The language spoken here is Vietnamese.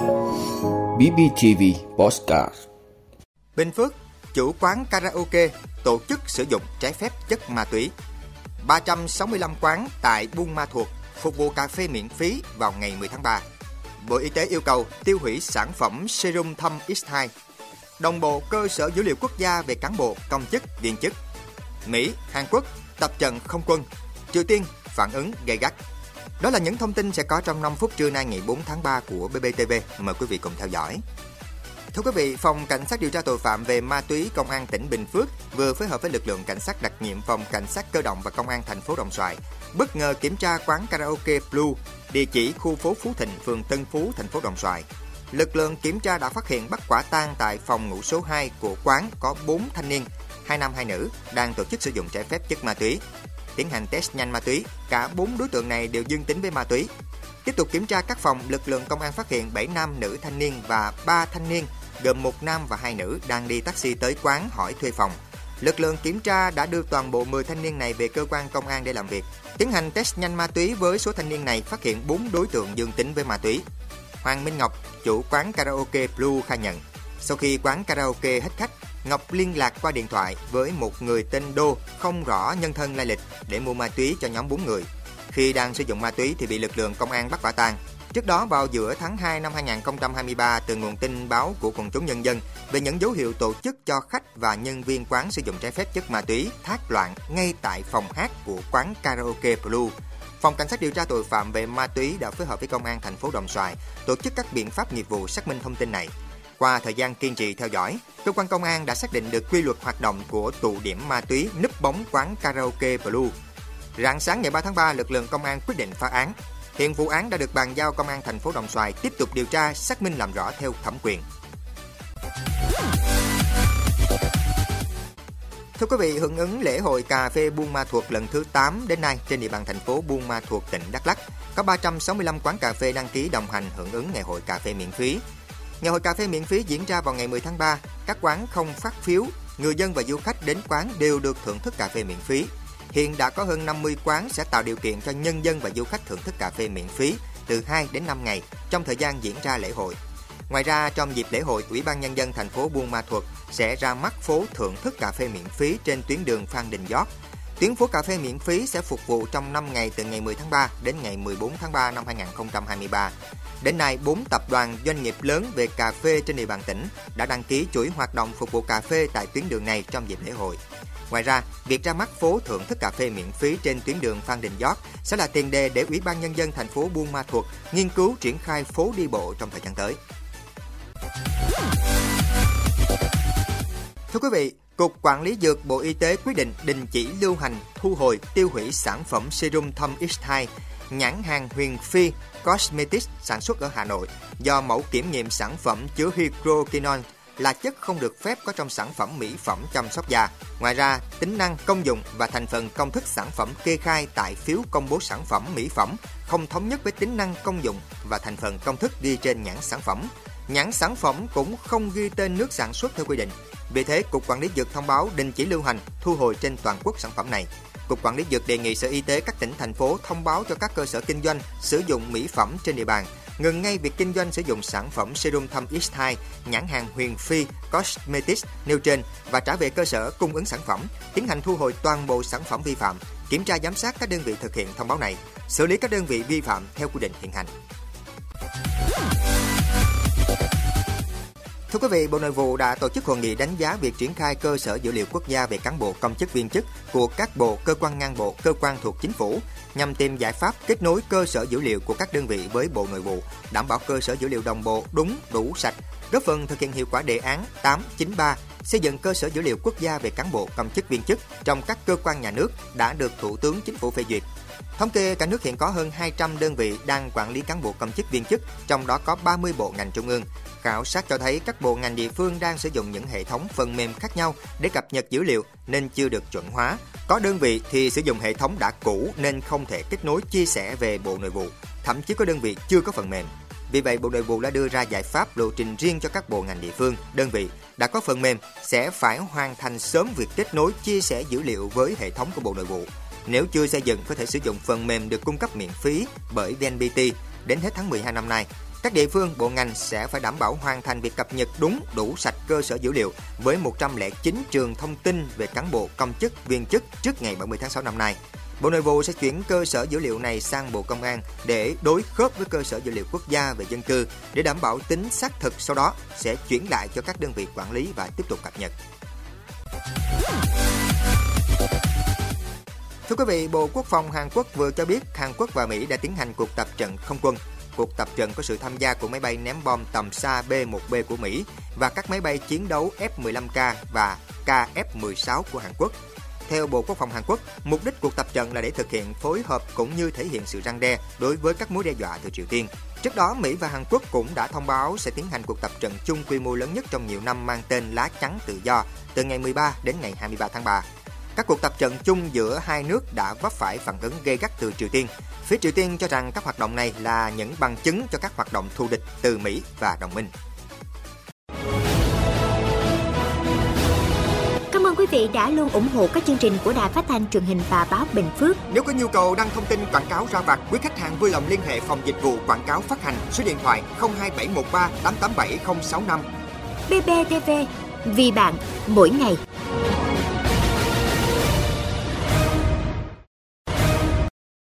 BBTV Postcard Bình Phước, chủ quán karaoke tổ chức sử dụng trái phép chất ma túy. 365 quán tại Buôn Ma Thuột phục vụ cà phê miễn phí vào ngày 10 tháng 3. Bộ Y tế yêu cầu tiêu hủy sản phẩm serum thâm X2. Đồng bộ cơ sở dữ liệu quốc gia về cán bộ, công chức, viên chức. Mỹ, Hàn Quốc tập trận không quân. Triều Tiên phản ứng gay gắt. Đó là những thông tin sẽ có trong 5 phút trưa nay ngày 4 tháng 3 của BBTV. Mời quý vị cùng theo dõi. Thưa quý vị, Phòng Cảnh sát điều tra tội phạm về ma túy Công an tỉnh Bình Phước vừa phối hợp với lực lượng cảnh sát đặc nhiệm Phòng Cảnh sát cơ động và Công an thành phố Đồng Xoài bất ngờ kiểm tra quán karaoke Blue, địa chỉ khu phố Phú Thịnh, phường Tân Phú, thành phố Đồng Xoài. Lực lượng kiểm tra đã phát hiện bắt quả tang tại phòng ngủ số 2 của quán có 4 thanh niên, hai nam hai nữ đang tổ chức sử dụng trái phép chất ma túy. Tiến hành test nhanh ma túy, cả 4 đối tượng này đều dương tính với ma túy. Tiếp tục kiểm tra các phòng, lực lượng công an phát hiện 7 nam nữ thanh niên và 3 thanh niên gồm một nam và hai nữ đang đi taxi tới quán hỏi thuê phòng. Lực lượng kiểm tra đã đưa toàn bộ 10 thanh niên này về cơ quan công an để làm việc. Tiến hành test nhanh ma túy với số thanh niên này phát hiện 4 đối tượng dương tính với ma túy. Hoàng Minh Ngọc, chủ quán karaoke Blue khai nhận, sau khi quán karaoke hết khách, Ngọc liên lạc qua điện thoại với một người tên Đô, không rõ nhân thân lai lịch, để mua ma túy cho nhóm 4 người. Khi đang sử dụng ma túy thì bị lực lượng công an bắt quả tang. Trước đó, vào giữa tháng 2 năm 2023 từ nguồn tin báo của quần chúng nhân dân về những dấu hiệu tổ chức cho khách và nhân viên quán sử dụng trái phép chất ma túy thác loạn ngay tại phòng hát của quán karaoke Blue. Phòng Cảnh sát điều tra tội phạm về ma túy đã phối hợp với công an thành phố Đồng Xoài tổ chức các biện pháp nghiệp vụ xác minh thông tin này. Qua thời gian kiên trì theo dõi, cơ quan công an đã xác định được quy luật hoạt động của tụ điểm ma túy núp bóng quán karaoke Blue. Rạng sáng ngày 3 tháng 3, lực lượng công an quyết định phá án. Hiện vụ án đã được bàn giao công an thành phố Đồng Xoài tiếp tục điều tra, xác minh làm rõ theo thẩm quyền. Thưa quý vị, hưởng ứng lễ hội cà phê Buôn Ma Thuột lần thứ 8 đến nay trên địa bàn thành phố Buôn Ma Thuột, tỉnh Đắk Lắk, có 365 quán cà phê đăng ký đồng hành hưởng ứng ngày hội cà phê miễn phí. Ngày hội cà phê miễn phí diễn ra vào ngày 10 tháng 3, các quán không phát phiếu, người dân và du khách đến quán đều được thưởng thức cà phê miễn phí. Hiện đã có hơn 50 quán sẽ tạo điều kiện cho nhân dân và du khách thưởng thức cà phê miễn phí từ 2 đến 5 ngày trong thời gian diễn ra lễ hội. Ngoài ra, trong dịp lễ hội, Ủy ban Nhân dân thành phố Buôn Ma Thuột sẽ ra mắt phố thưởng thức cà phê miễn phí trên tuyến đường Phan Đình Giót. Tuyến phố cà phê miễn phí sẽ phục vụ trong 5 ngày từ ngày 10 tháng 3 đến ngày 14 tháng 3 năm 2023. Đến nay, 4 tập đoàn doanh nghiệp lớn về cà phê trên địa bàn tỉnh đã đăng ký chuỗi hoạt động phục vụ cà phê tại tuyến đường này trong dịp lễ hội. Ngoài ra, việc ra mắt phố thưởng thức cà phê miễn phí trên tuyến đường Phan Đình Giót sẽ là tiền đề để Ủy ban Nhân dân thành phố Buôn Ma Thuột nghiên cứu triển khai phố đi bộ trong thời gian tới. Thưa quý vị, Cục Quản lý Dược Bộ Y tế quyết định đình chỉ lưu hành, thu hồi, tiêu hủy sản phẩm serum thâm X2 nhãn hàng Huyền Phi Cosmetics sản xuất ở Hà Nội do mẫu kiểm nghiệm sản phẩm chứa hydroquinone là chất không được phép có trong sản phẩm mỹ phẩm chăm sóc da. Ngoài ra, tính năng, công dụng và thành phần công thức sản phẩm kê khai tại phiếu công bố sản phẩm mỹ phẩm không thống nhất với tính năng, công dụng và thành phần công thức ghi trên nhãn sản phẩm. Nhãn sản phẩm cũng không ghi tên nước sản xuất theo quy định. Vì thế, Cục Quản lý Dược thông báo đình chỉ lưu hành, thu hồi trên toàn quốc sản phẩm này. Cục Quản lý Dược đề nghị Sở Y tế các tỉnh, thành phố thông báo cho các cơ sở kinh doanh sử dụng mỹ phẩm trên địa bàn ngừng ngay việc kinh doanh sử dụng sản phẩm serum thâm X2 nhãn hàng Huyền Phi Cosmetics nêu trên và trả về cơ sở cung ứng sản phẩm, tiến hành thu hồi toàn bộ sản phẩm vi phạm, kiểm tra giám sát các đơn vị thực hiện thông báo này, xử lý các đơn vị vi phạm theo quy định hiện hành. Thưa quý vị, Bộ Nội vụ đã tổ chức hội nghị đánh giá việc triển khai cơ sở dữ liệu quốc gia về cán bộ công chức viên chức của các bộ, cơ quan ngang bộ, cơ quan thuộc chính phủ nhằm tìm giải pháp kết nối cơ sở dữ liệu của các đơn vị với Bộ Nội vụ, đảm bảo cơ sở dữ liệu đồng bộ, đúng, đủ, sạch, góp phần thực hiện hiệu quả đề án 893 xây dựng cơ sở dữ liệu quốc gia về cán bộ công chức viên chức trong các cơ quan nhà nước đã được Thủ tướng Chính phủ phê duyệt. Thống kê cả nước hiện có hơn 200 đơn vị đang quản lý cán bộ công chức viên chức, trong đó có 30 bộ ngành trung ương. Khảo sát cho thấy các bộ ngành địa phương đang sử dụng những hệ thống phần mềm khác nhau để cập nhật dữ liệu nên chưa được chuẩn hóa. Có đơn vị thì sử dụng hệ thống đã cũ nên không thể kết nối chia sẻ về Bộ Nội vụ. Thậm chí có đơn vị chưa có phần mềm. Vì vậy, Bộ Nội vụ đã đưa ra giải pháp lộ trình riêng cho các bộ ngành địa phương, đơn vị đã có phần mềm sẽ phải hoàn thành sớm việc kết nối chia sẻ dữ liệu với hệ thống của Bộ Nội vụ. Nếu chưa xây dựng có thể sử dụng phần mềm được cung cấp miễn phí bởi VNPT đến hết tháng 12 năm nay. Các địa phương, bộ ngành sẽ phải đảm bảo hoàn thành việc cập nhật đúng, đủ sạch cơ sở dữ liệu với 109 trường thông tin về cán bộ, công chức, viên chức trước ngày 30 tháng 6 năm nay. Bộ Nội vụ sẽ chuyển cơ sở dữ liệu này sang Bộ Công an để đối khớp với cơ sở dữ liệu quốc gia về dân cư để đảm bảo tính xác thực sau đó sẽ chuyển lại cho các đơn vị quản lý và tiếp tục cập nhật. Thưa quý vị, Bộ Quốc phòng Hàn Quốc vừa cho biết Hàn Quốc và Mỹ đã tiến hành cuộc tập trận không quân. Cuộc tập trận có sự tham gia của máy bay ném bom tầm xa B-1B của Mỹ và các máy bay chiến đấu F-15K và KF-16 của Hàn Quốc. Theo Bộ Quốc phòng Hàn Quốc, mục đích cuộc tập trận là để thực hiện phối hợp cũng như thể hiện sự răng đe đối với các mối đe dọa từ Triều Tiên. Trước đó, Mỹ và Hàn Quốc cũng đã thông báo sẽ tiến hành cuộc tập trận chung quy mô lớn nhất trong nhiều năm mang tên Lá Trắng Tự Do từ ngày 13 đến ngày 23 tháng 3. Các cuộc tập trận chung giữa hai nước đã vấp phải phản ứng gây gắt từ Triều Tiên. Phía Triều Tiên cho rằng các hoạt động này là những bằng chứng cho các hoạt động thù địch từ Mỹ và đồng minh. Cảm ơn quý vị đã luôn ủng hộ các chương trình của Đài Phát thanh truyền hình và báo Bình Phước. Nếu có nhu cầu đăng thông tin quảng cáo ra vặt, quý khách hàng vui lòng liên hệ phòng dịch vụ quảng cáo phát hành số điện thoại 02713 887065. BBTV, vì bạn, mỗi ngày.